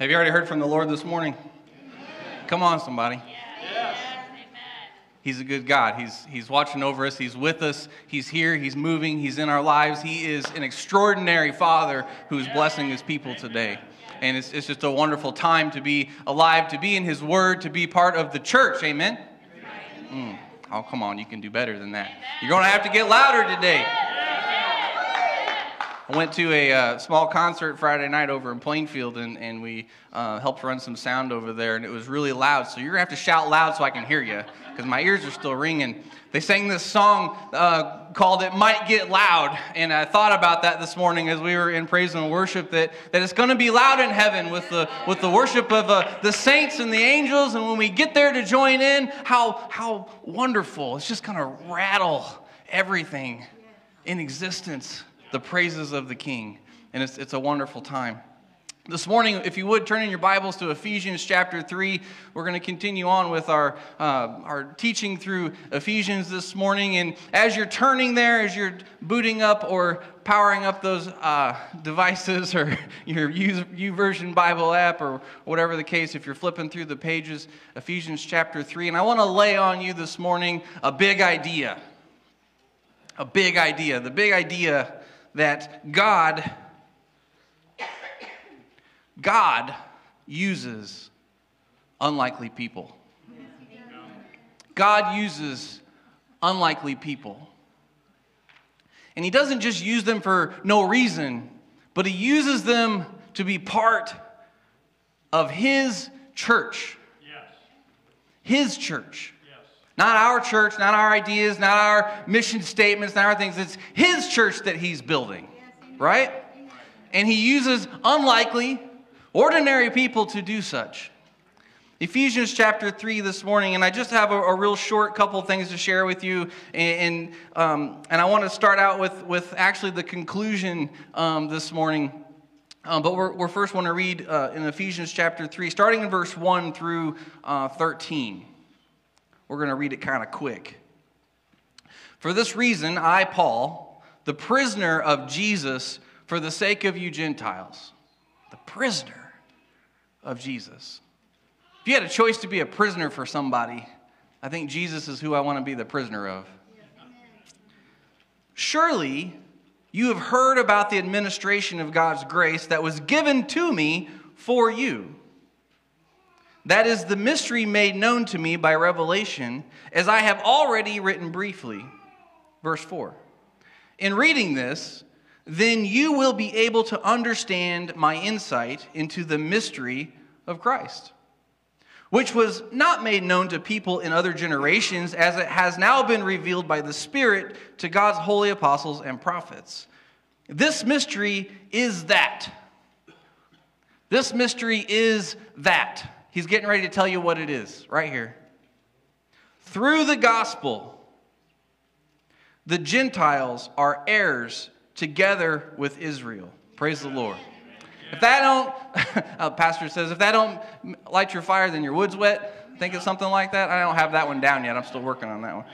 Have you already heard from the Lord this morning? Come on, somebody. He's a good God. He's, he's watching over us. He's with us. He's here. He's moving. He's in our lives. He is an extraordinary Father who's blessing his people today. And it's, it's just a wonderful time to be alive, to be in His Word, to be part of the church. Amen? Mm. Oh, come on. You can do better than that. You're going to have to get louder today. I went to a uh, small concert Friday night over in Plainfield, and, and we uh, helped run some sound over there, and it was really loud. So you're going to have to shout loud so I can hear you, because my ears are still ringing. They sang this song uh, called It Might Get Loud, and I thought about that this morning as we were in praise and worship, that, that it's going to be loud in heaven with the, with the worship of uh, the saints and the angels, and when we get there to join in, how, how wonderful. It's just going to rattle everything in existence the praises of the King. And it's, it's a wonderful time. This morning, if you would turn in your Bibles to Ephesians chapter 3, we're going to continue on with our, uh, our teaching through Ephesians this morning. And as you're turning there, as you're booting up or powering up those uh, devices or your YouVersion Bible app or whatever the case, if you're flipping through the pages, Ephesians chapter 3. And I want to lay on you this morning a big idea. A big idea. The big idea that God God uses unlikely people. God uses unlikely people. And he doesn't just use them for no reason, but he uses them to be part of his church. Yes. His church. Not our church, not our ideas, not our mission statements, not our things. It's his church that he's building. Right? And he uses unlikely, ordinary people to do such. Ephesians chapter 3 this morning, and I just have a, a real short couple things to share with you. And, and, um, and I want to start out with, with actually the conclusion um, this morning. Um, but we're, we're, first want to read uh, in Ephesians chapter 3, starting in verse 1 through uh, 13. We're going to read it kind of quick. For this reason, I, Paul, the prisoner of Jesus, for the sake of you Gentiles, the prisoner of Jesus. If you had a choice to be a prisoner for somebody, I think Jesus is who I want to be the prisoner of. Surely you have heard about the administration of God's grace that was given to me for you. That is the mystery made known to me by revelation, as I have already written briefly. Verse 4. In reading this, then you will be able to understand my insight into the mystery of Christ, which was not made known to people in other generations, as it has now been revealed by the Spirit to God's holy apostles and prophets. This mystery is that. This mystery is that. He's getting ready to tell you what it is right here. Through the gospel, the Gentiles are heirs together with Israel. Praise the Lord. If that don't, pastor says, if that don't light your fire, then your wood's wet. Think of something like that. I don't have that one down yet. I'm still working on that one.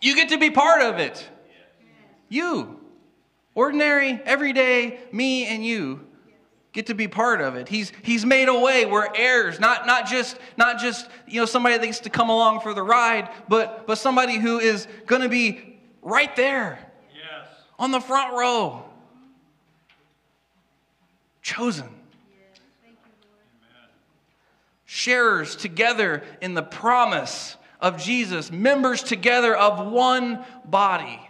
You get to be part of it. You, ordinary, everyday, me and you, get to be part of it. He's, he's made a way. We're heirs, not, not, just, not just you know, somebody that gets to come along for the ride, but, but somebody who is going to be right there yes. on the front row. Chosen. Sharers together in the promise of Jesus, members together of one body.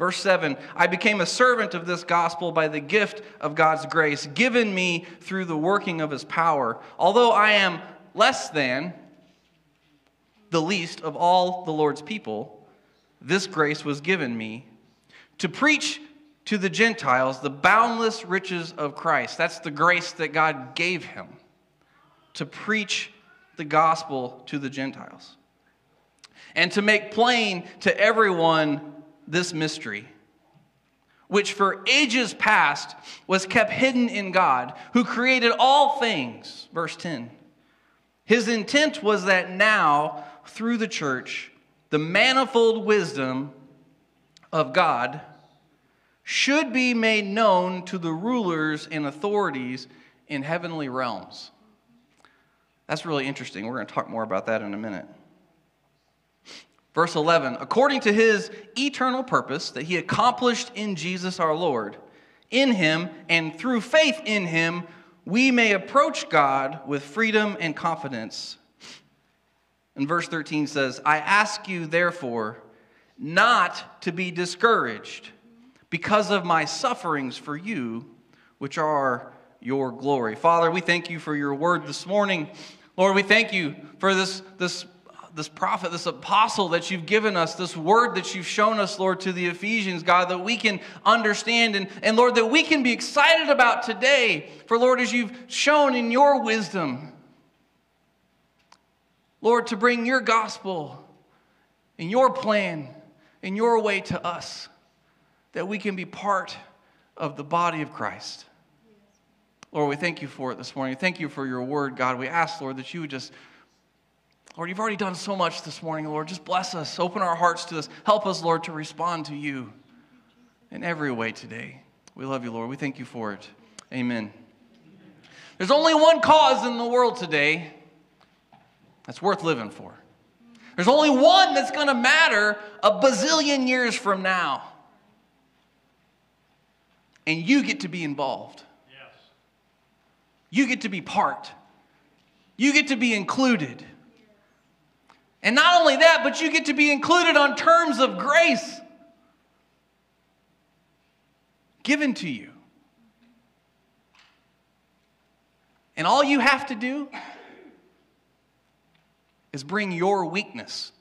Verse 7 I became a servant of this gospel by the gift of God's grace, given me through the working of his power. Although I am less than the least of all the Lord's people, this grace was given me to preach to the Gentiles the boundless riches of Christ. That's the grace that God gave him to preach the gospel to the Gentiles and to make plain to everyone this mystery, which for ages past was kept hidden in God, who created all things. Verse 10. His intent was that now, through the church, the manifold wisdom of God should be made known to the rulers and authorities in heavenly realms. That's really interesting. We're going to talk more about that in a minute. Verse 11 according to his eternal purpose that he accomplished in Jesus our Lord, in him and through faith in him, we may approach God with freedom and confidence. And verse 13 says, I ask you, therefore, not to be discouraged because of my sufferings for you, which are your glory. Father, we thank you for your word this morning. Lord, we thank you for this, this this prophet, this apostle that you've given us, this word that you've shown us, Lord, to the Ephesians, God, that we can understand and, and Lord, that we can be excited about today. For, Lord, as you've shown in your wisdom, Lord, to bring your gospel and your plan and your way to us, that we can be part of the body of Christ. Lord, we thank you for it this morning. Thank you for your word, God. We ask, Lord, that you would just Lord, you've already done so much this morning, Lord. Just bless us. Open our hearts to this. Help us, Lord, to respond to you in every way today. We love you, Lord. We thank you for it. Amen. There's only one cause in the world today that's worth living for. There's only one that's going to matter a bazillion years from now. And you get to be involved. Yes. You get to be part. You get to be included. And not only that, but you get to be included on terms of grace given to you. And all you have to do is bring your weakness.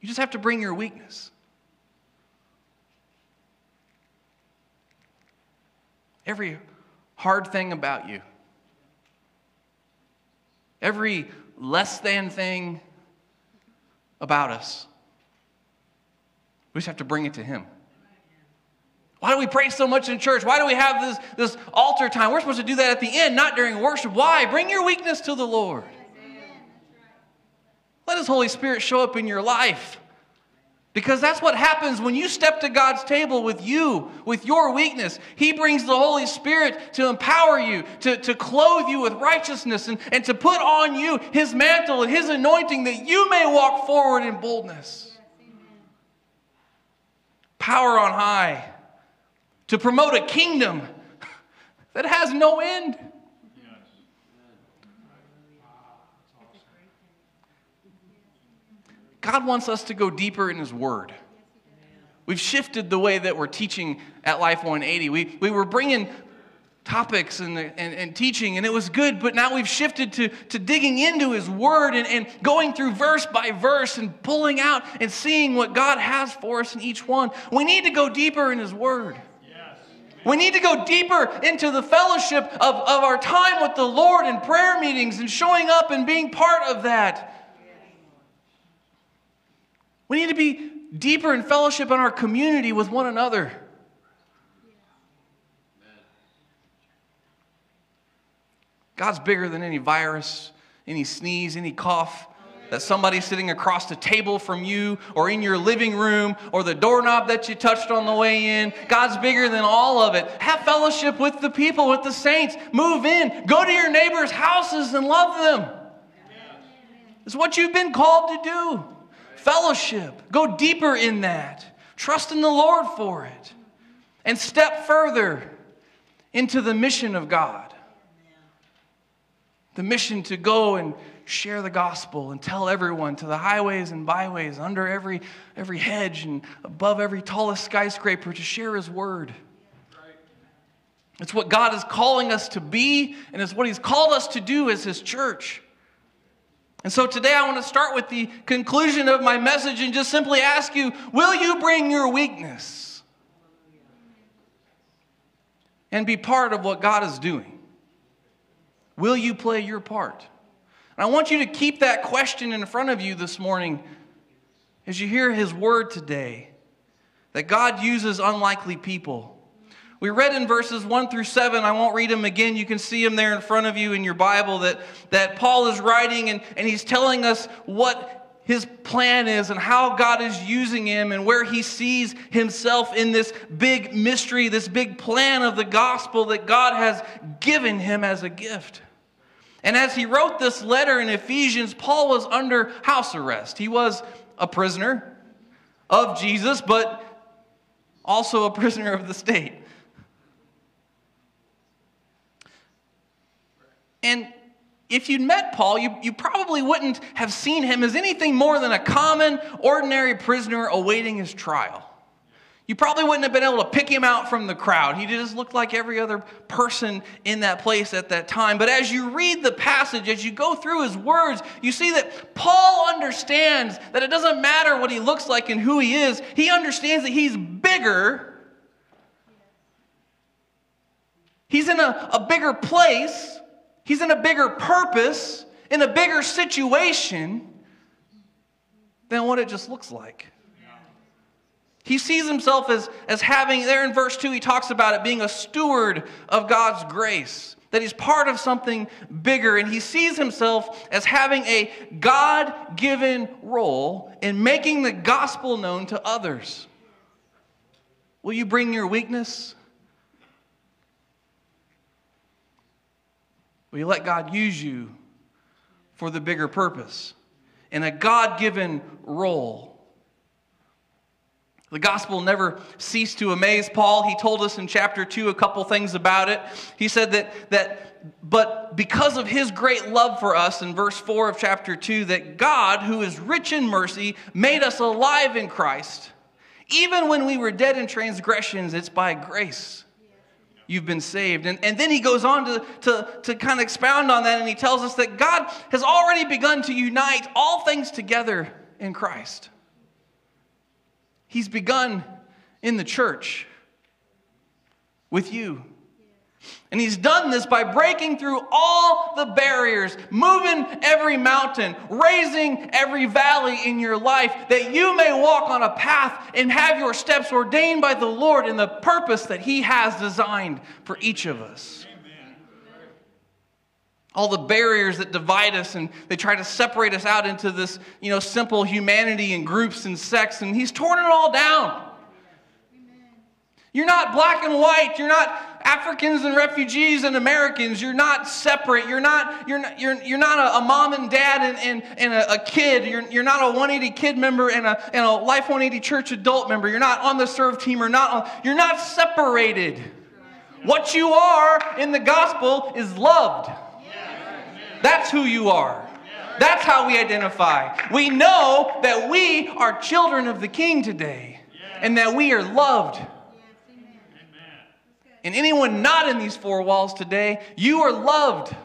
You just have to bring your weakness. Every hard thing about you, every less than thing about us. We just have to bring it to Him. Why do we pray so much in church? Why do we have this, this altar time? We're supposed to do that at the end, not during worship. Why? Bring your weakness to the Lord. Let His Holy Spirit show up in your life. Because that's what happens when you step to God's table with you, with your weakness. He brings the Holy Spirit to empower you, to, to clothe you with righteousness, and, and to put on you His mantle and His anointing that you may walk forward in boldness. Power on high to promote a kingdom that has no end. God wants us to go deeper in His Word. We've shifted the way that we're teaching at Life 180. We, we were bringing topics and, and, and, teaching, and it was good, but now we've shifted to, to digging into His Word and, and going through verse by verse and pulling out and seeing what God has for us in each one. We need to go deeper in His Word. We need to go deeper into the fellowship of, of our time with the Lord and prayer meetings and showing up and being part of that. We need to be deeper in fellowship in our community with one another. God's bigger than any virus, any sneeze, any cough that somebody sitting across the table from you or in your living room or the doorknob that you touched on the way in. God's bigger than all of it. Have fellowship with the people, with the saints. Move in. Go to your neighbors' houses and love them. It's what you've been called to do fellowship. Go deeper in that. Trust in the Lord for it. And step further into the mission of God. The mission to go and share the gospel and tell everyone to the highways and byways, under every, every hedge and above every tallest skyscraper to share his word. It's what God is calling us to be, and it's what He's called us to do as His church. And so today I want to start with the conclusion of my message and just simply ask you will you bring your weakness and be part of what God is doing? Will you play your part? And I want you to keep that question in front of you this morning as you hear His word today that God uses unlikely people we read in verses 1 through 7, I won't read them again. You can see them there in front of you in your Bible that, that Paul is writing and, and he's telling us what his plan is and how God is using him and where he sees himself in this big mystery, this big plan of the gospel that God has given him as a gift. And as he wrote this letter in Ephesians, Paul was under house arrest. He was a prisoner of Jesus, but also a prisoner of the state. And if you'd met Paul, you, you probably wouldn't have seen him as anything more than a common, ordinary prisoner awaiting his trial. You probably wouldn't have been able to pick him out from the crowd. He just looked like every other person in that place at that time. But as you read the passage, as you go through his words, you see that Paul understands that it doesn't matter what he looks like and who he is. He understands that he's bigger, he's in a, a bigger place, he's in a bigger purpose, in a bigger situation than what it just looks like. He sees himself as, as having, there in verse 2, he talks about it being a steward of God's grace, that he's part of something bigger, and he sees himself as having a God given role in making the gospel known to others. Will you bring your weakness? Will you let God use you for the bigger purpose? In a God given role. The gospel never ceased to amaze Paul. He told us in chapter 2 a couple things about it. He said that, that, but because of his great love for us, in verse 4 of chapter 2, that God, who is rich in mercy, made us alive in Christ. Even when we were dead in transgressions, it's by grace you've been saved. And, and then he goes on to, to, to kind of expound on that, and he tells us that God has already begun to unite all things together in Christ. He's begun in the church with you. And he's done this by breaking through all the barriers, moving every mountain, raising every valley in your life, that you may walk on a path and have your steps ordained by the Lord in the purpose that he has designed for each of us. All the barriers that divide us and they try to separate us out into this, you know, simple humanity and groups and sects, and he's torn it all down. You're not black and white. You're not Africans and refugees and Americans. You're not separate. You're not, you're not, you're, you're not a, a mom and dad and, and, and a, a, kid. You're, you're not a 180 kid member and a, and a Life 180 church adult member. You're not on the serve team or not on, you're not separated. What you are in the gospel is loved. That's who you are. That's how we identify. We know that we are children of the King today and that we are loved. And anyone not in these four walls today, you are loved.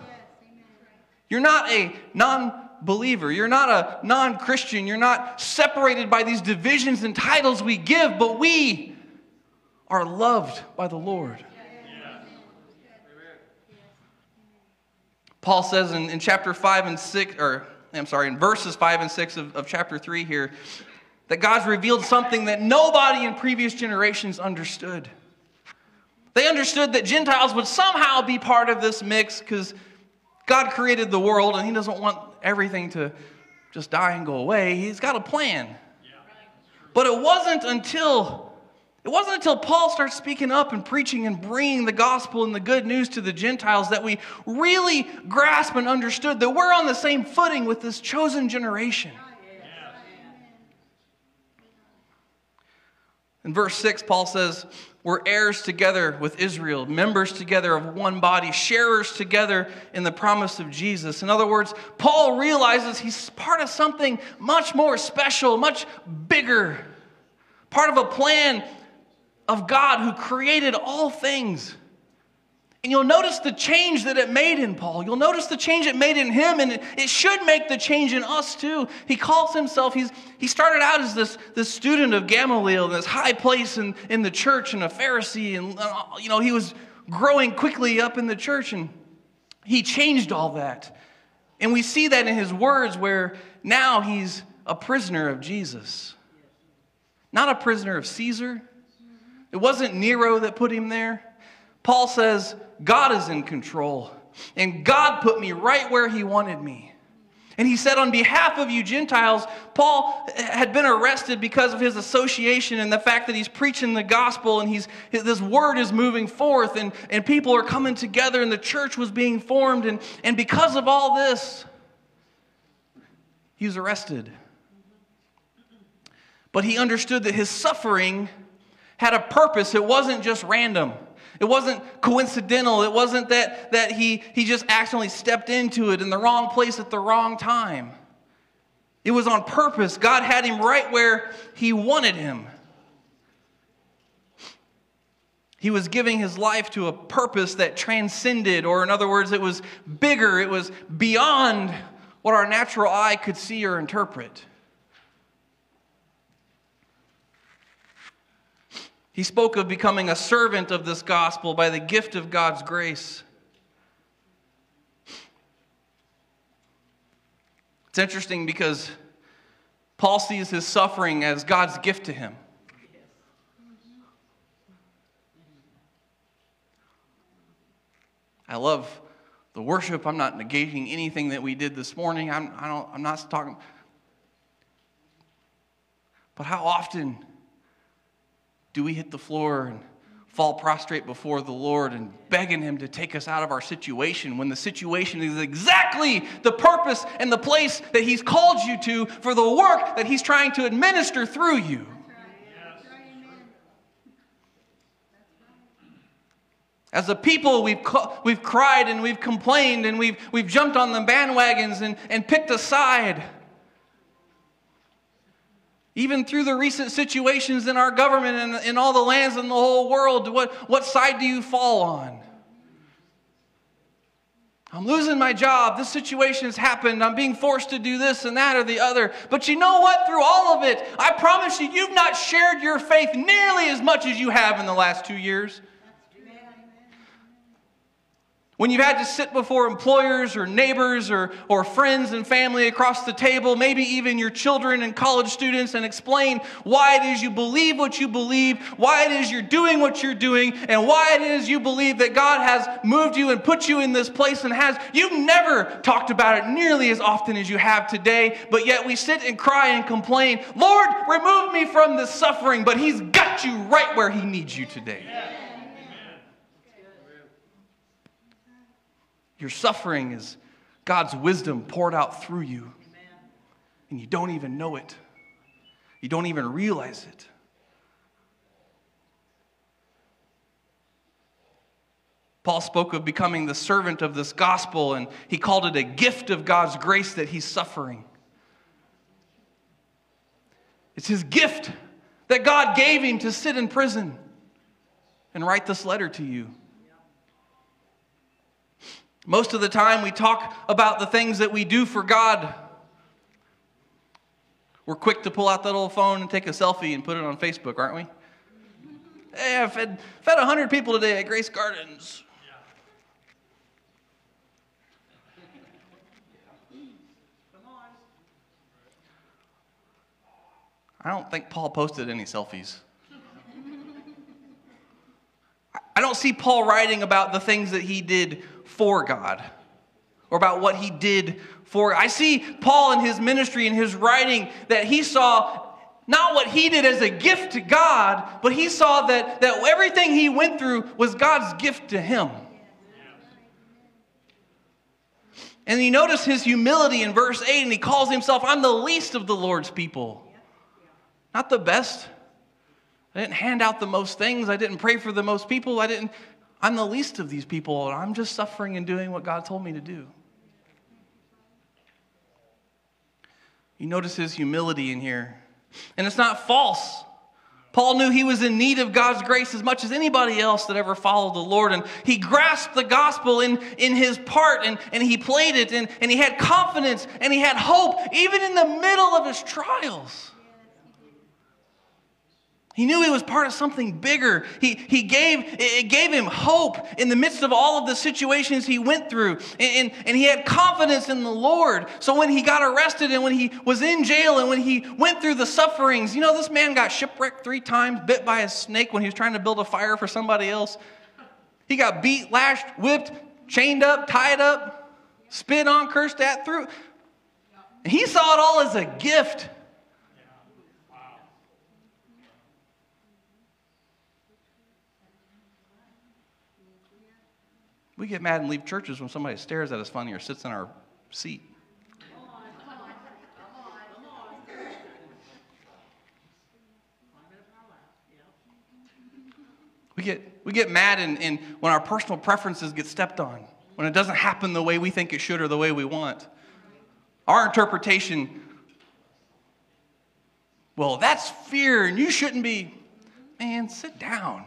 You're not a non believer. You're not a non Christian. You're not separated by these divisions and titles we give, but we are loved by the Lord. Paul says in, in chapter 5 and 6, or I'm sorry, in verses 5 and 6 of, of chapter 3 here, that God's revealed something that nobody in previous generations understood. They understood that Gentiles would somehow be part of this mix because God created the world and He doesn't want everything to just die and go away. He's got a plan. But it wasn't until it wasn't until Paul starts speaking up and preaching and bringing the gospel and the good news to the Gentiles that we really grasp and understood that we're on the same footing with this chosen generation. In verse 6, Paul says, We're heirs together with Israel, members together of one body, sharers together in the promise of Jesus. In other words, Paul realizes he's part of something much more special, much bigger, part of a plan of God who created all things. And you'll notice the change that it made in Paul. You'll notice the change it made in him, and it, should make the change in us too. He calls himself, he's, he started out as this, this student of Gamaliel, this high place in, in the church, and a Pharisee, and uh, you know, he was growing quickly up in the church, and he changed all that. And we see that in his words, where now he's a prisoner of Jesus. Not a prisoner of Caesar, it wasn't Nero that put him there. Paul says, God is in control, and God put me right where he wanted me. And he said, on behalf of you Gentiles, Paul had been arrested because of his association and the fact that he's preaching the gospel and he's, this word is moving forth and, and people are coming together and the church was being formed. And, and because of all this, he was arrested. But he understood that his suffering had a purpose, it wasn't just random. It wasn't coincidental. It wasn't that, that he, he just accidentally stepped into it in the wrong place at the wrong time. It was on purpose. God had him right where he wanted him. He was giving his life to a purpose that transcended, or in other words, it was bigger, it was beyond what our natural eye could see or interpret. He spoke of becoming a servant of this gospel by the gift of God's grace. It's interesting because Paul sees his suffering as God's gift to him. I love the worship. I'm not negating anything that we did this morning. I'm, I don't, I'm not talking. But how often do we hit the floor and fall prostrate before the Lord and begging Him to take us out of our situation when the situation is exactly the purpose and the place that He's called you to for the work that He's trying to administer through you? As a people, we've, we've cried and we've complained and we've, we've jumped on the bandwagons and, and picked a side. Even through the recent situations in our government and in all the lands in the whole world, what, what side do you fall on? I'm losing my job. This situation has happened. I'm being forced to do this and that or the other. But you know what? Through all of it, I promise you, you've not shared your faith nearly as much as you have in the last two years. When you've had to sit before employers or neighbors or, or friends and family across the table, maybe even your children and college students, and explain why it is you believe what you believe, why it is you're doing what you're doing, and why it is you believe that God has moved you and put you in this place and has, you've never talked about it nearly as often as you have today, but yet we sit and cry and complain, Lord, remove me from this suffering, but He's got you right where He needs you today. Yeah. Your suffering is God's wisdom poured out through you. And you don't even know it, you don't even realize it. Paul spoke of becoming the servant of this gospel, and he called it a gift of God's grace that he's suffering. It's his gift that God gave him to sit in prison and write this letter to you. Most of the time, we talk about the things that we do for God. We're quick to pull out that old phone and take a selfie and put it on Facebook, aren't we? Hey, I fed, fed 100 people today at Grace Gardens. I don't think Paul posted any selfies. I don't see Paul writing about the things that he did for God or about what he did for. I see Paul in his ministry and his writing that he saw not what he did as a gift to God, but he saw that, that everything he went through was God's gift to him. And you notice his humility in verse 8, and he calls himself, I'm the least of the Lord's people. Not the best. I didn't hand out the most things. I didn't pray for the most people. I didn't I'm the least of these people, and I'm just suffering and doing what God told me to do. You notice his humility in here. And it's not false. Paul knew he was in need of God's grace as much as anybody else that ever followed the Lord. And he grasped the gospel in, in his part and, and he played it and, and he had confidence and he had hope even in the middle of his trials. He knew he was part of something bigger. He, he gave, it gave him hope in the midst of all of the situations he went through. And, and, and, he had confidence in the Lord. So when he got arrested and when he was in jail and when he went through the sufferings, you know, this man got shipwrecked three times, bit by a snake when he was trying to build a fire for somebody else. He got beat, lashed, whipped, chained up, tied up, spit on, cursed at, through. He saw it all as a gift. We get mad and leave churches when somebody stares at us funny or sits in our seat. We get, we get mad and, and when our personal preferences get stepped on, when it doesn't happen the way we think it should or the way we want. Our interpretation, well, that's fear and you shouldn't be. Man, sit down.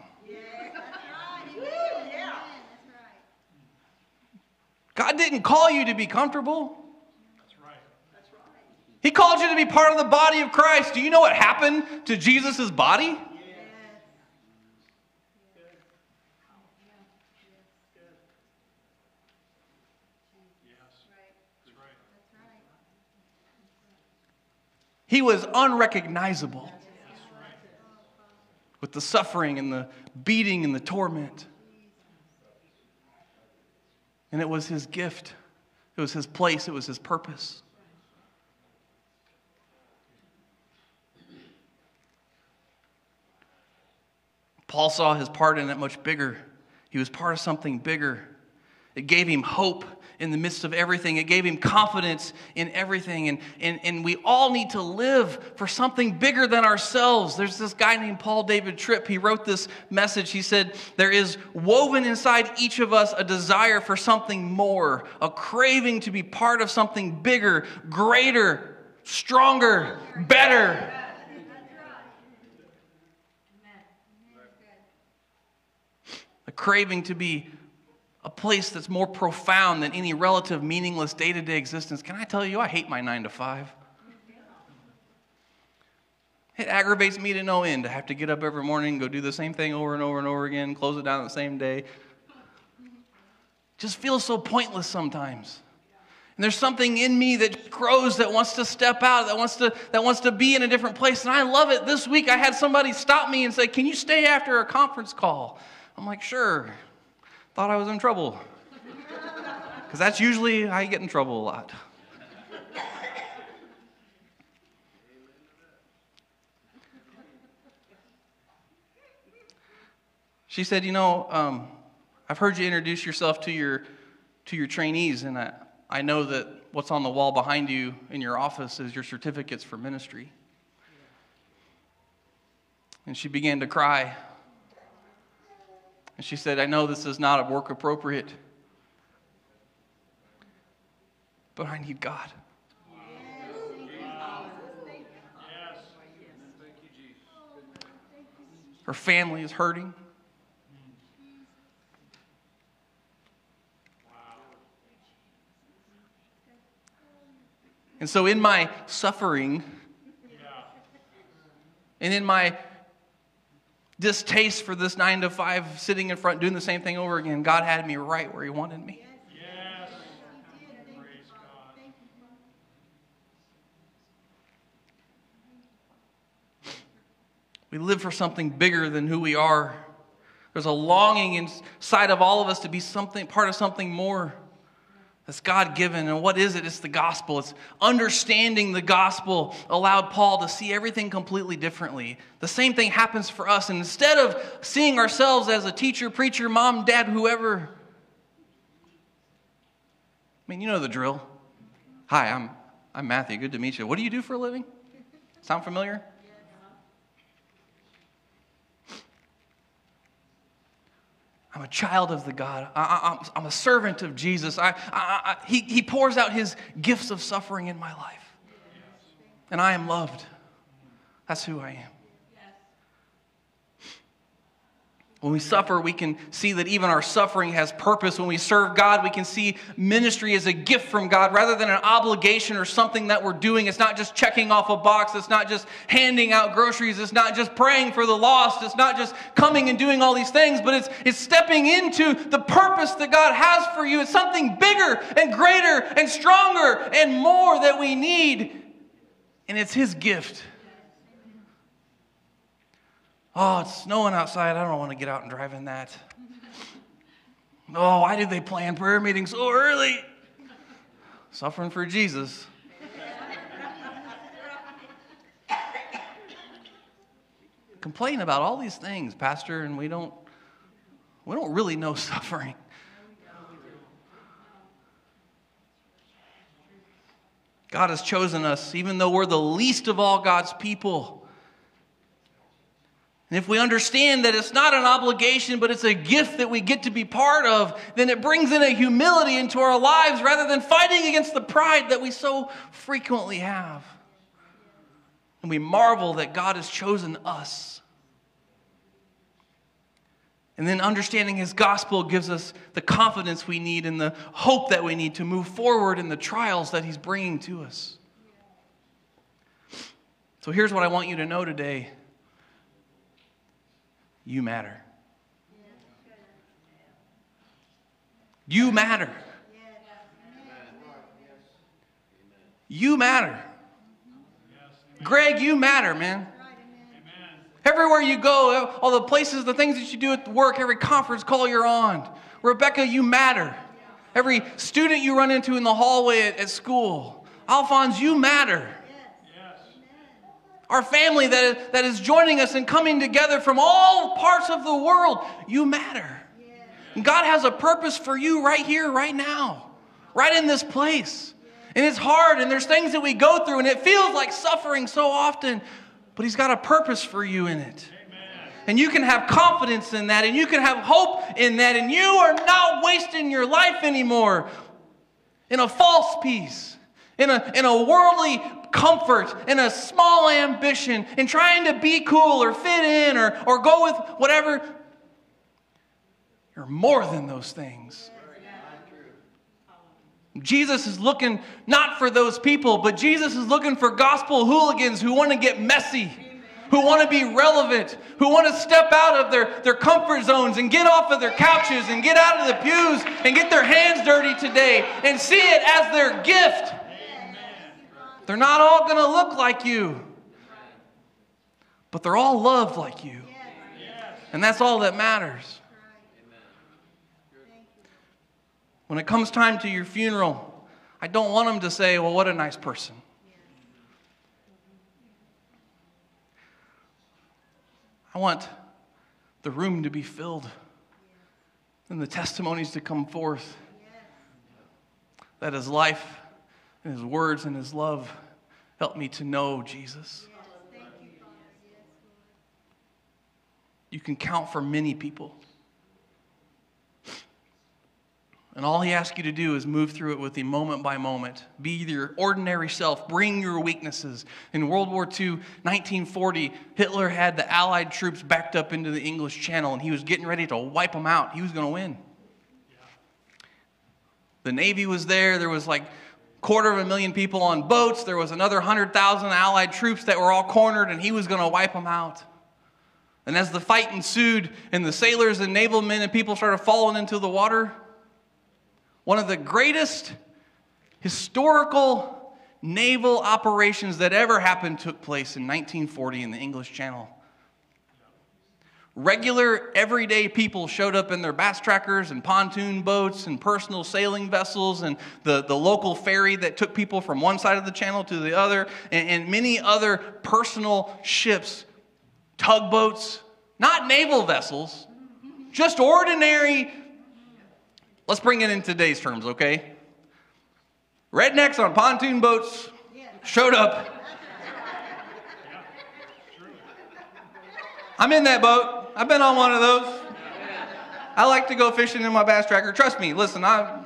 God didn't call you to be comfortable. He called you to be part of the body of Christ. Do you know what happened to Jesus' body? Yes. He was unrecognizable with the suffering and the beating and the torment. And it was his gift, it was his place, it was his purpose. Paul saw his part in it much bigger. He was part of something bigger. It gave him hope in the midst of everything. It gave him confidence in everything. And, and, and we all need to live for something bigger than ourselves. There's this guy named Paul David Tripp. He wrote this message. He said, There is woven inside each of us a desire for something more, a craving to be part of something bigger, greater, stronger, better. A craving to be a place that's more profound than any relative, meaningless day to day existence. Can I tell you, I hate my nine to five. It aggravates me to no end to have to get up every morning, go do the same thing over and over and over again, close it down the same day. Just feels so pointless sometimes. And there's something in me that grows that wants to step out, that wants to, that wants to be in a different place. And I love it. This week I had somebody stop me and say, Can you stay after a conference call? I'm like, Sure thought I was in trouble. Because that's usually how you get in trouble a lot. She said, You know, um, I've heard you introduce yourself to your, to your trainees, and I, I know that what's on the wall behind you in your office is your certificates for ministry. And she began to cry. And she said, I know this is not work appropriate, but I need God. Her family is hurting. And so, in my suffering, and in my distaste for this nine to five sitting in front doing the same thing over again. God had me right where He wanted me. Yes. We live for something bigger than who we are. There's a longing inside of all of us to be something part of something more that's God given. And what is it? It's the gospel. It's understanding the gospel allowed Paul to see everything completely differently. The same thing happens for us. And instead of seeing ourselves as a teacher, preacher, mom, dad, whoever, I mean, you know the drill. Hi, I'm, I'm Matthew. Good to meet you. What do you do for a living? Sound familiar? I'm a child of the God. I, am a servant of Jesus. I, I, he, he pours out his gifts of suffering in my life. And I am loved. That's who I am. When we suffer, we can see that even our suffering has purpose. When we serve God, we can see ministry as a gift from God rather than an obligation or something that we're doing. It's not just checking off a box, it's not just handing out groceries, it's not just praying for the lost, it's not just coming and doing all these things, but it's, it's stepping into the purpose that God has for you. It's something bigger and greater and stronger and more that we need. And it's His gift. Oh, it's snowing outside. I don't want to get out and drive in that. oh, why did they plan prayer meeting so early? Suffering for Jesus. Complain about all these things, Pastor, and we don't we don't really know suffering. God has chosen us, even though we're the least of all God's people. And if we understand that it's not an obligation, but it's a gift that we get to be part of, then it brings in a humility into our lives rather than fighting against the pride that we so frequently have. And we marvel that God has chosen us. And then understanding his gospel gives us the confidence we need and the hope that we need to move forward in the trials that he's bringing to us. So here's what I want you to know today you matter. You matter. You matter. Greg, you matter, man. Everywhere you go, all the places, the things that you do at work, every conference call you're on. Rebecca, you matter. Every student you run into in the hallway at, at school. Alphonse, you matter. Our family that is, that is joining us and coming together from all parts of the world, you matter. And God has a purpose for you right here, right now, right in this place. And it's hard, and there's things that we go through, and it feels like suffering so often but He's got a purpose for you in it. And you can have confidence in that, and you can have hope in that, and you are not wasting your life anymore in a false peace, in a, in a worldly comfort, and a small ambition, and trying to be cool or fit in or, or go with whatever. You're more than those things. Jesus is looking not for those people, but Jesus is looking for gospel hooligans who want to get messy, who want to be relevant, who want to step out of their, their comfort zones and get off of their couches and get out of the pews and get their hands dirty today and see it as their gift. They're not all going to look like you, but they're all loved like you. And that's all that matters. When it comes time to your funeral, I don't want them to say, well, what a nice person. I want the room to be filled and the testimonies to come forth that his life and his words and his love help me to know Jesus. You can count for many people. And all he asks you to do is move through it with him moment by moment. Be your ordinary self. Bring your weaknesses. In World War II, 1940, Hitler had the Allied troops backed up into the English Channel, and he was getting ready to wipe them out. He was going to win. The Navy was there. There was like quarter of a million people on boats. There was another 100,000 Allied troops that were all cornered, and he was going to wipe them out. And as the fight ensued, and the sailors and naval men and people started falling into the water, one of the greatest historical naval operations that ever happened took place in 1940 in the English Channel. Regular, everyday people showed up in their bass trackers and pontoon boats and personal sailing vessels and the, the local ferry that took people from one side of the channel to the other, and, and many other personal ships, tugboats, not naval vessels, just ordinary Let's bring it in today's terms, okay? Rednecks on pontoon boats showed up. I'm in that boat. I've been on one of those. I like to go fishing in my bass tracker. Trust me, listen, I'm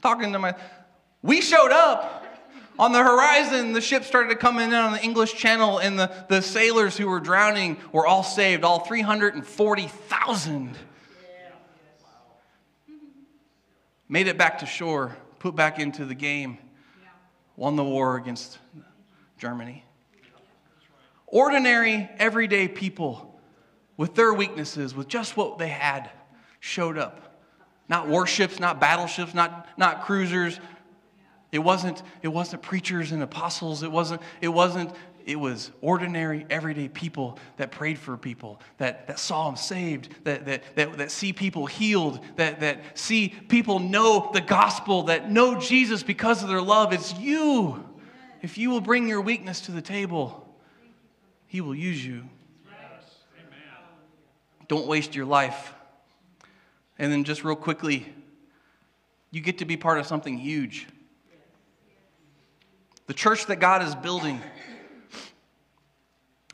talking to my. We showed up. On the horizon, the ship started to come in on the English Channel, and the, the sailors who were drowning were all saved, all 340,000 made it back to shore, put back into the game, won the war against Germany. Ordinary, everyday people with their weaknesses, with just what they had, showed up. Not warships, not battleships, not, not cruisers. It wasn't, it wasn't preachers and apostles. It wasn't, it wasn't it was ordinary, everyday people that prayed for people, that, that saw them saved, that, that, that, that see people healed, that, that see people know the gospel, that know Jesus because of their love. It's you. If you will bring your weakness to the table, He will use you. Don't waste your life. And then, just real quickly, you get to be part of something huge. The church that God is building.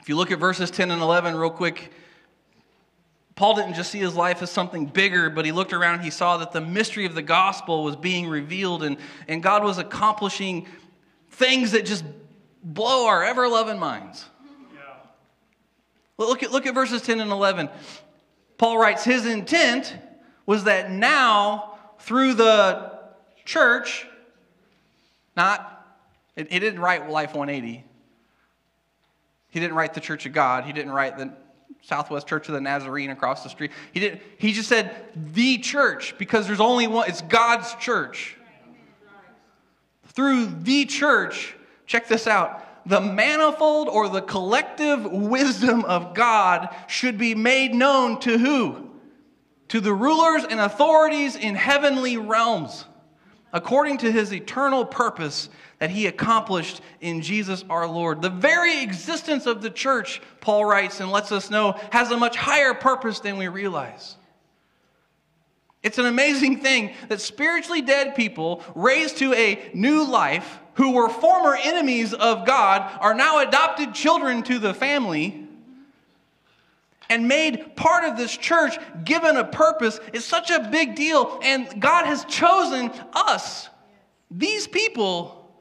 If you look at verses 10 and 11, real quick, Paul didn't just see his life as something bigger, but he looked around, he saw that the mystery of the gospel was being revealed, and, and God was accomplishing things that just blow our ever loving minds. Look, at, look at verses 10 and 11. Paul writes, His intent was that now, through the church, not, he didn't write Life 180. He didn't write the Church of God. He didn't write the Southwest Church of the Nazarene across the street. He didn't. He just said the church because there's only one. It's God's church. Through the church, check this out. The manifold or the collective wisdom of God should be made known to who? To the rulers and authorities in heavenly realms, according to his eternal purpose that he accomplished in Jesus our Lord. The very existence of the church, Paul writes and lets us know, has a much higher purpose than we realize. It's an amazing thing that spiritually dead people raised to a new life who were former enemies of God are now adopted children to the family and made part of this church, given a purpose, is such a big deal. And God has chosen us, these people,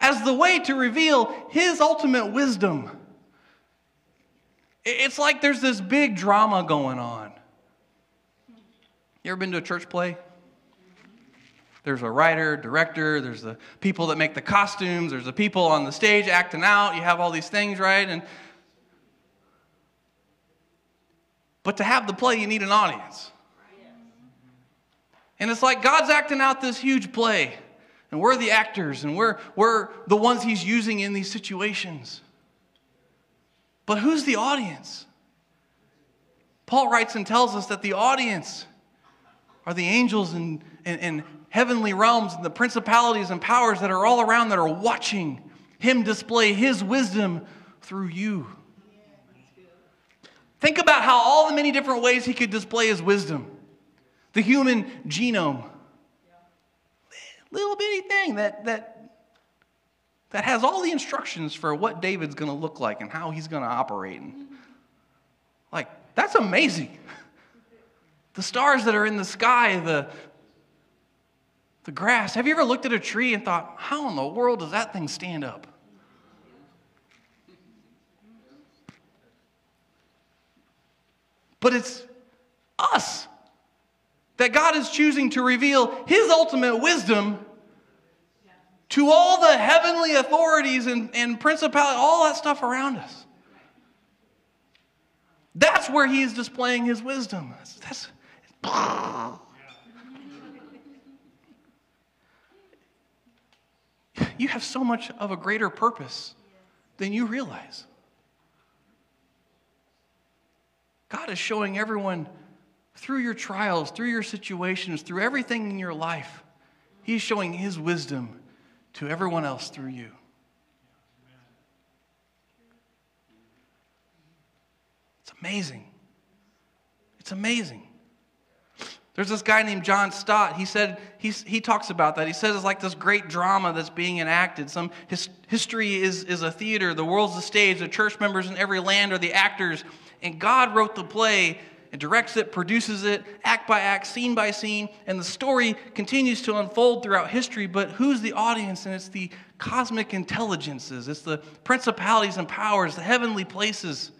as the way to reveal his ultimate wisdom. It's like there's this big drama going on. You ever been to a church play? There's a writer, director, there's the people that make the costumes, there's the people on the stage acting out. You have all these things, right? And but to have the play, you need an audience. And it's like God's acting out this huge play and we're the actors, and we're, we're the ones he's using in these situations. But who's the audience? Paul writes and tells us that the audience are the angels and, and, and heavenly realms and the principalities and powers that are all around that are watching him display his wisdom through you. Think about how all the many different ways he could display his wisdom. The human genome, little bitty thing that, that, that has all the instructions for what David's going to look like and how he's going to operate. And, like, that's amazing. The stars that are in the sky, the, the grass. Have you ever looked at a tree and thought, how in the world does that thing stand up? But it's us that God is choosing to reveal His ultimate wisdom to all the heavenly authorities and, and principalities, all that stuff around us. That's where He is displaying His wisdom. That's, that's you have so much of a greater purpose than you realize. God is showing everyone through your trials, through your situations, through everything in your life, He's showing His wisdom to everyone else through you. It's amazing. It's amazing. There's this guy named John Stott. He said he's, he talks about that. He says it's like this great drama that's being enacted. Some his, history is, is a theater. The world's the stage. The church members in every land are the actors. And God wrote the play and directs it, produces it, act by act, scene by scene, and the story continues to unfold throughout history. But who's the audience? And it's the cosmic intelligences, it's the principalities and powers, the heavenly places.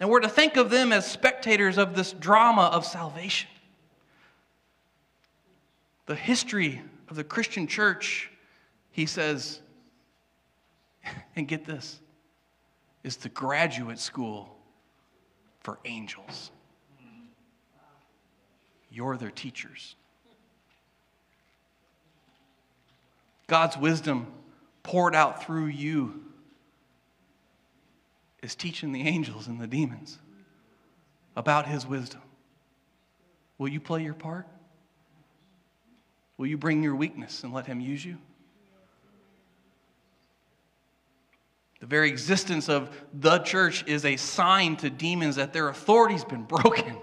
And we're to think of them as spectators of this drama of salvation. The history of the Christian church, he says, and get this, is the graduate school for angels. You're their teachers. God's wisdom poured out through you is teaching the angels and the demons about his wisdom. Will you play your part? Will you bring your weakness and let him use you? The very existence of the church is a sign to demons that their authority's been broken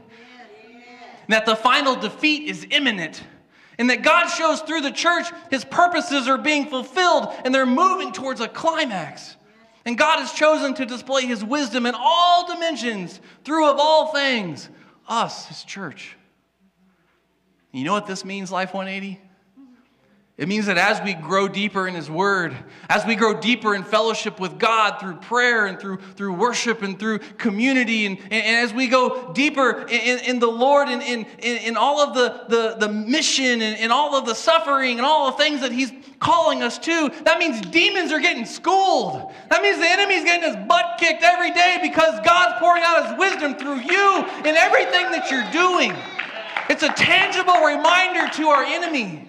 that the final defeat is imminent. And that God shows through the church his purposes are being fulfilled and they're moving towards a climax. And God has chosen to display his wisdom in all dimensions through, of all things, us, his church. You know what this means, Life 180? It means that as we grow deeper in His Word, as we grow deeper in fellowship with God through prayer and through, through worship and through community, and, and, and as we go deeper in, in the Lord and in, in, in, all of the, the, the mission and, and all of the suffering and all the things that He's calling us to, that means demons are getting schooled. That means the enemy's getting his butt kicked every day because God's pouring out His wisdom through you in everything that you're doing. It's a tangible reminder to our enemy.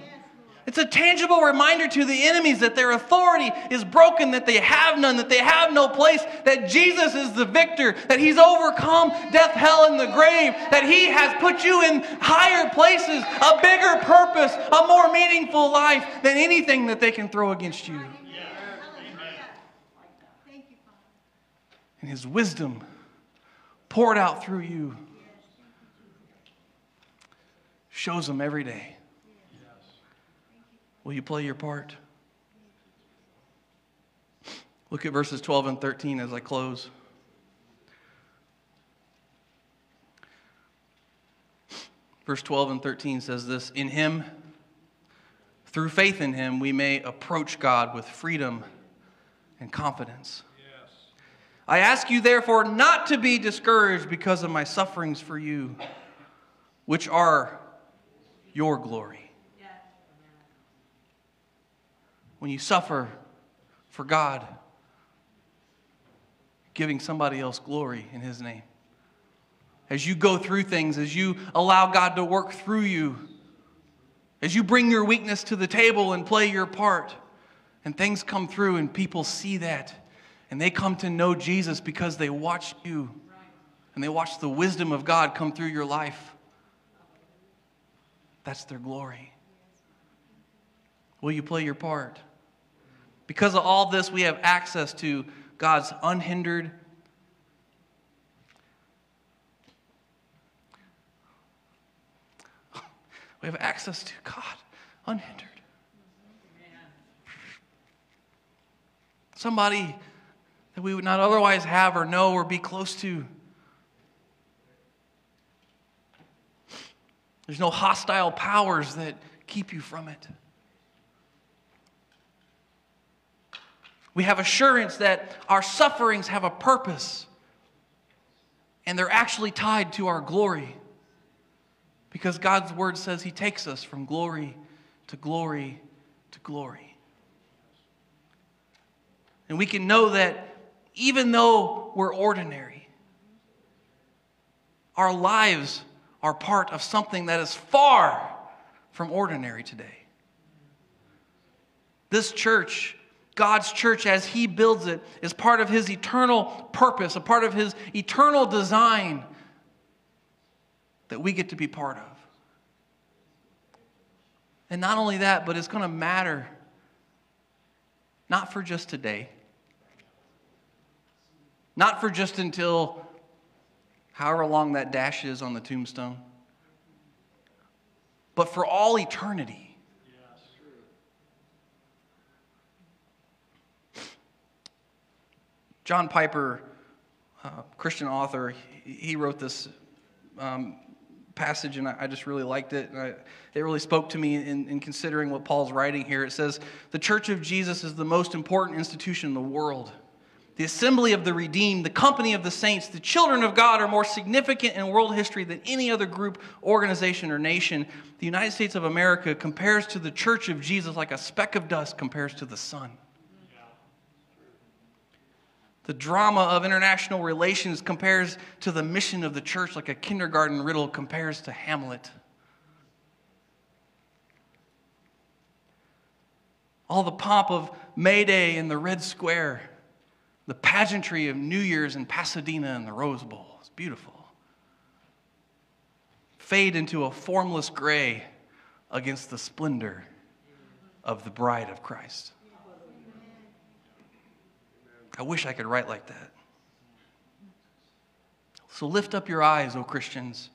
It's a tangible reminder to the enemies that their authority is broken, that they have none, that they have no place, that Jesus is the victor, that he's overcome death, hell, and the grave, that he has put you in higher places, a bigger purpose, a more meaningful life than anything that they can throw against you. And his wisdom poured out through you shows them every day. Will you play your part? Look at verses 12 and 13 as I close. Verse 12 and 13 says this In him, through faith in him, we may approach God with freedom and confidence. Yes. I ask you, therefore, not to be discouraged because of my sufferings for you, which are your glory. When you suffer for God, giving somebody else glory in His name. As you go through things, as you allow God to work through you, as you bring your weakness to the table and play your part, and things come through and people see that, and they come to know Jesus because they watched you and they watched the wisdom of God come through your life. That's their glory. Will you play your part? Because of all this, we have access to God's unhindered, we have access to God unhindered. Somebody that we would not otherwise have or know or be close to. There's no hostile powers that keep you from it. We have assurance that our sufferings have a purpose and they're actually tied to our glory. Because God's word says He takes us from glory to glory to glory. And we can know that even though we're ordinary, our lives are part of something that is far from ordinary today. This church God's church, as He builds it, is part of His eternal purpose, a part of His eternal design that we get to be part of. And not only that, but it's going to matter not for just today, not for just until however long that dash is on the tombstone, but for all eternity. John Piper, uh, Christian author, he wrote this um, passage, and I, just really liked it. I, it really spoke to me in, in considering what Paul's writing here. It says, The Church of Jesus is the most important institution in the world. The assembly of the redeemed, the company of the saints, the children of God are more significant in world history than any other group, organization, or nation. The United States of America compares to the church of Jesus like a speck of dust compares to the sun. The drama of international relations compares to the mission of the church like a kindergarten riddle compares to Hamlet. All the pomp of May Day in the Red Square, the pageantry of New Year's in Pasadena and the Rose Bowl. It's beautiful. Fade into a formless gray against the splendor of the bride of Christ. I wish I could write like that. So lift up your eyes, O Christians,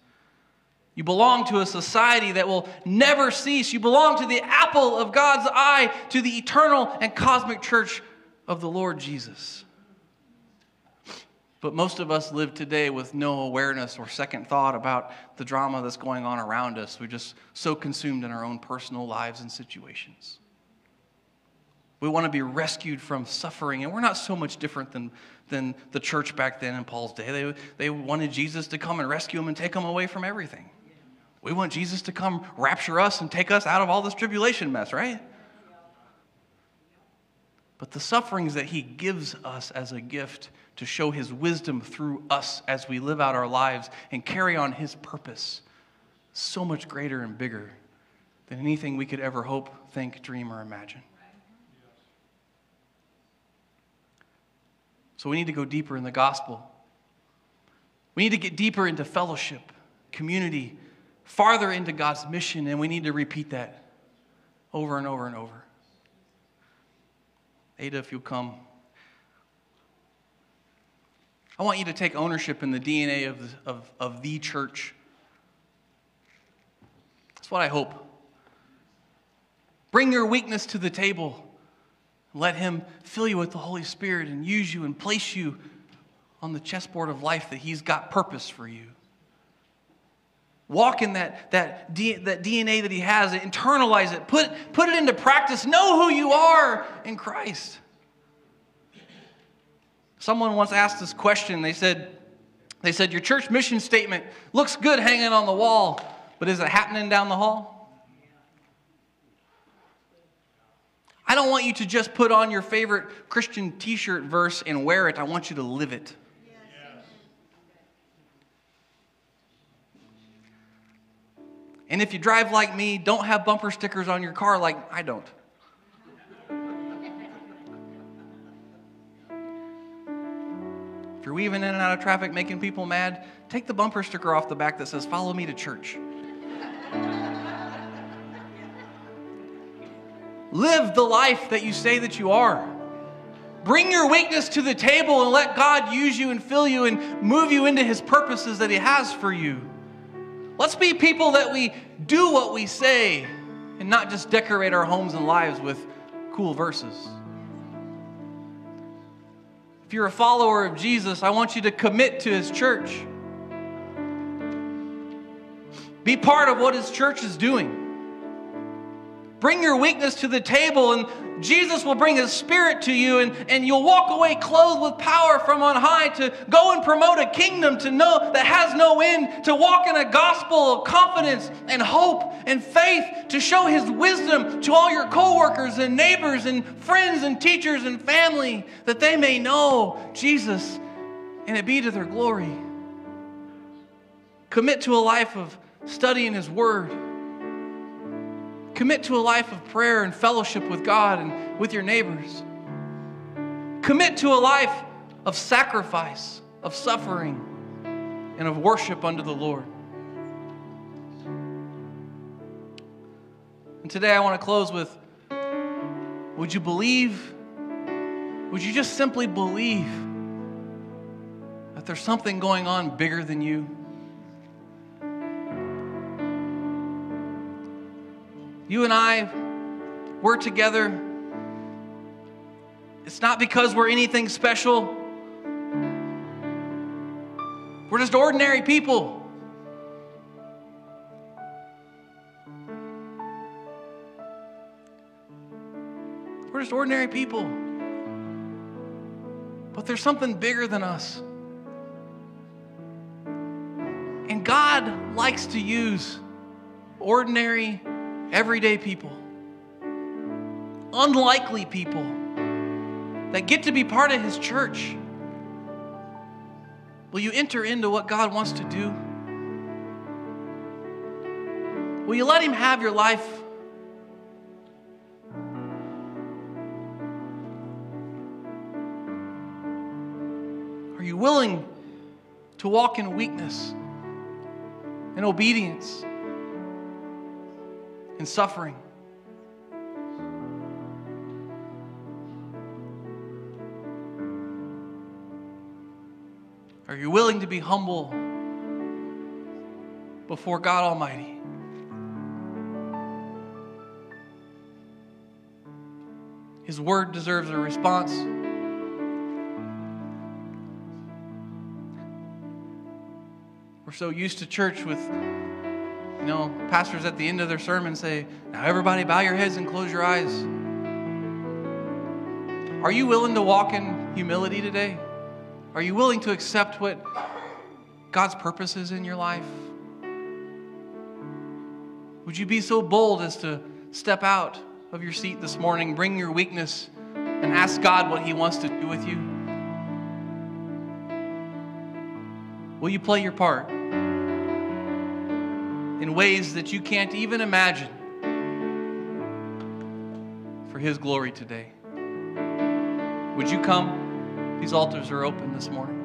You belong to a society that will never cease. You belong to the apple of God's eye, to the eternal and cosmic church of the Lord Jesus. But most of us live today with no awareness or second thought about the drama that's going on around us. We're just so consumed in our own personal lives and situations. We want to be rescued from suffering, and we're not so much different than, than the church back then in Paul's day. They, they wanted Jesus to come and rescue them and take them away from everything. We want Jesus to come rapture us and take us out of all this tribulation mess, right? But the sufferings that he gives us as a gift to show his wisdom through us as we live out our lives and carry on his purpose so much greater and bigger than anything we could ever hope, think, dream, or imagine. So we need to go deeper in the gospel. We need to get deeper into fellowship, community, farther into God's mission, and we need to repeat that over and over and over. Ada, if you'll come. I want you to take ownership in the DNA of the, of, of the church. That's what I hope. Bring your weakness to the table. Let Him fill you with the Holy Spirit and use you and place you on the chessboard of life that He's got purpose for you. Walk in that, that, D, that DNA that He has, internalize it, put, put it into practice. Know who you are in Christ. Someone once asked this question. They said, they said, Your church mission statement looks good hanging on the wall, but is it happening down the hall? I don't want you to just put on your favorite Christian t shirt verse and wear it. I want you to live it. And if you drive like me, don't have bumper stickers on your car like I don't. If you're weaving in and out of traffic making people mad, take the bumper sticker off the back that says, Follow me to church. Live the life that you say that you are. Bring your weakness to the table and let God use you and fill you and move you into his purposes that he has for you. Let's be people that we do what we say and not just decorate our homes and lives with cool verses. If you're a follower of Jesus, I want you to commit to his church. Be part of what his church is doing. Bring your weakness to the table, and Jesus will bring His Spirit to you, and, and you'll walk away clothed with power from on high to go and promote a kingdom to know that has no end, to walk in a gospel of confidence and hope and faith, to show His wisdom to all your coworkers and neighbors and friends and teachers and family, that they may know Jesus and it be to their glory. Commit to a life of studying His Word Commit to a life of prayer and fellowship with God and with your neighbors. Commit to a life of sacrifice, of suffering, and of worship unto the Lord. And today I want to close with Would you believe? Would you just simply believe that there's something going on bigger than you? You and I, we're together. It's not because we're anything special. We're just ordinary people. We're just ordinary people. But there's something bigger than us. And God likes to use ordinary everyday people, unlikely people that get to be part of His church. Will you enter into what God wants to do? Will you let Him have your life? Are you willing to walk in weakness and obedience? And suffering. Are you willing to be humble before God Almighty. His word deserves a response. We're so used to church with, you know, pastors at the end of their sermon say, Now everybody bow your heads and close your eyes. Are you willing to walk in humility today? Are you willing to accept what God's purpose is in your life? Would you be so bold as to step out of your seat this morning, bring your weakness, and ask God what He wants to do with you? Will you play your part in ways that you can't even imagine for His glory today? Would you come? These altars are open this morning.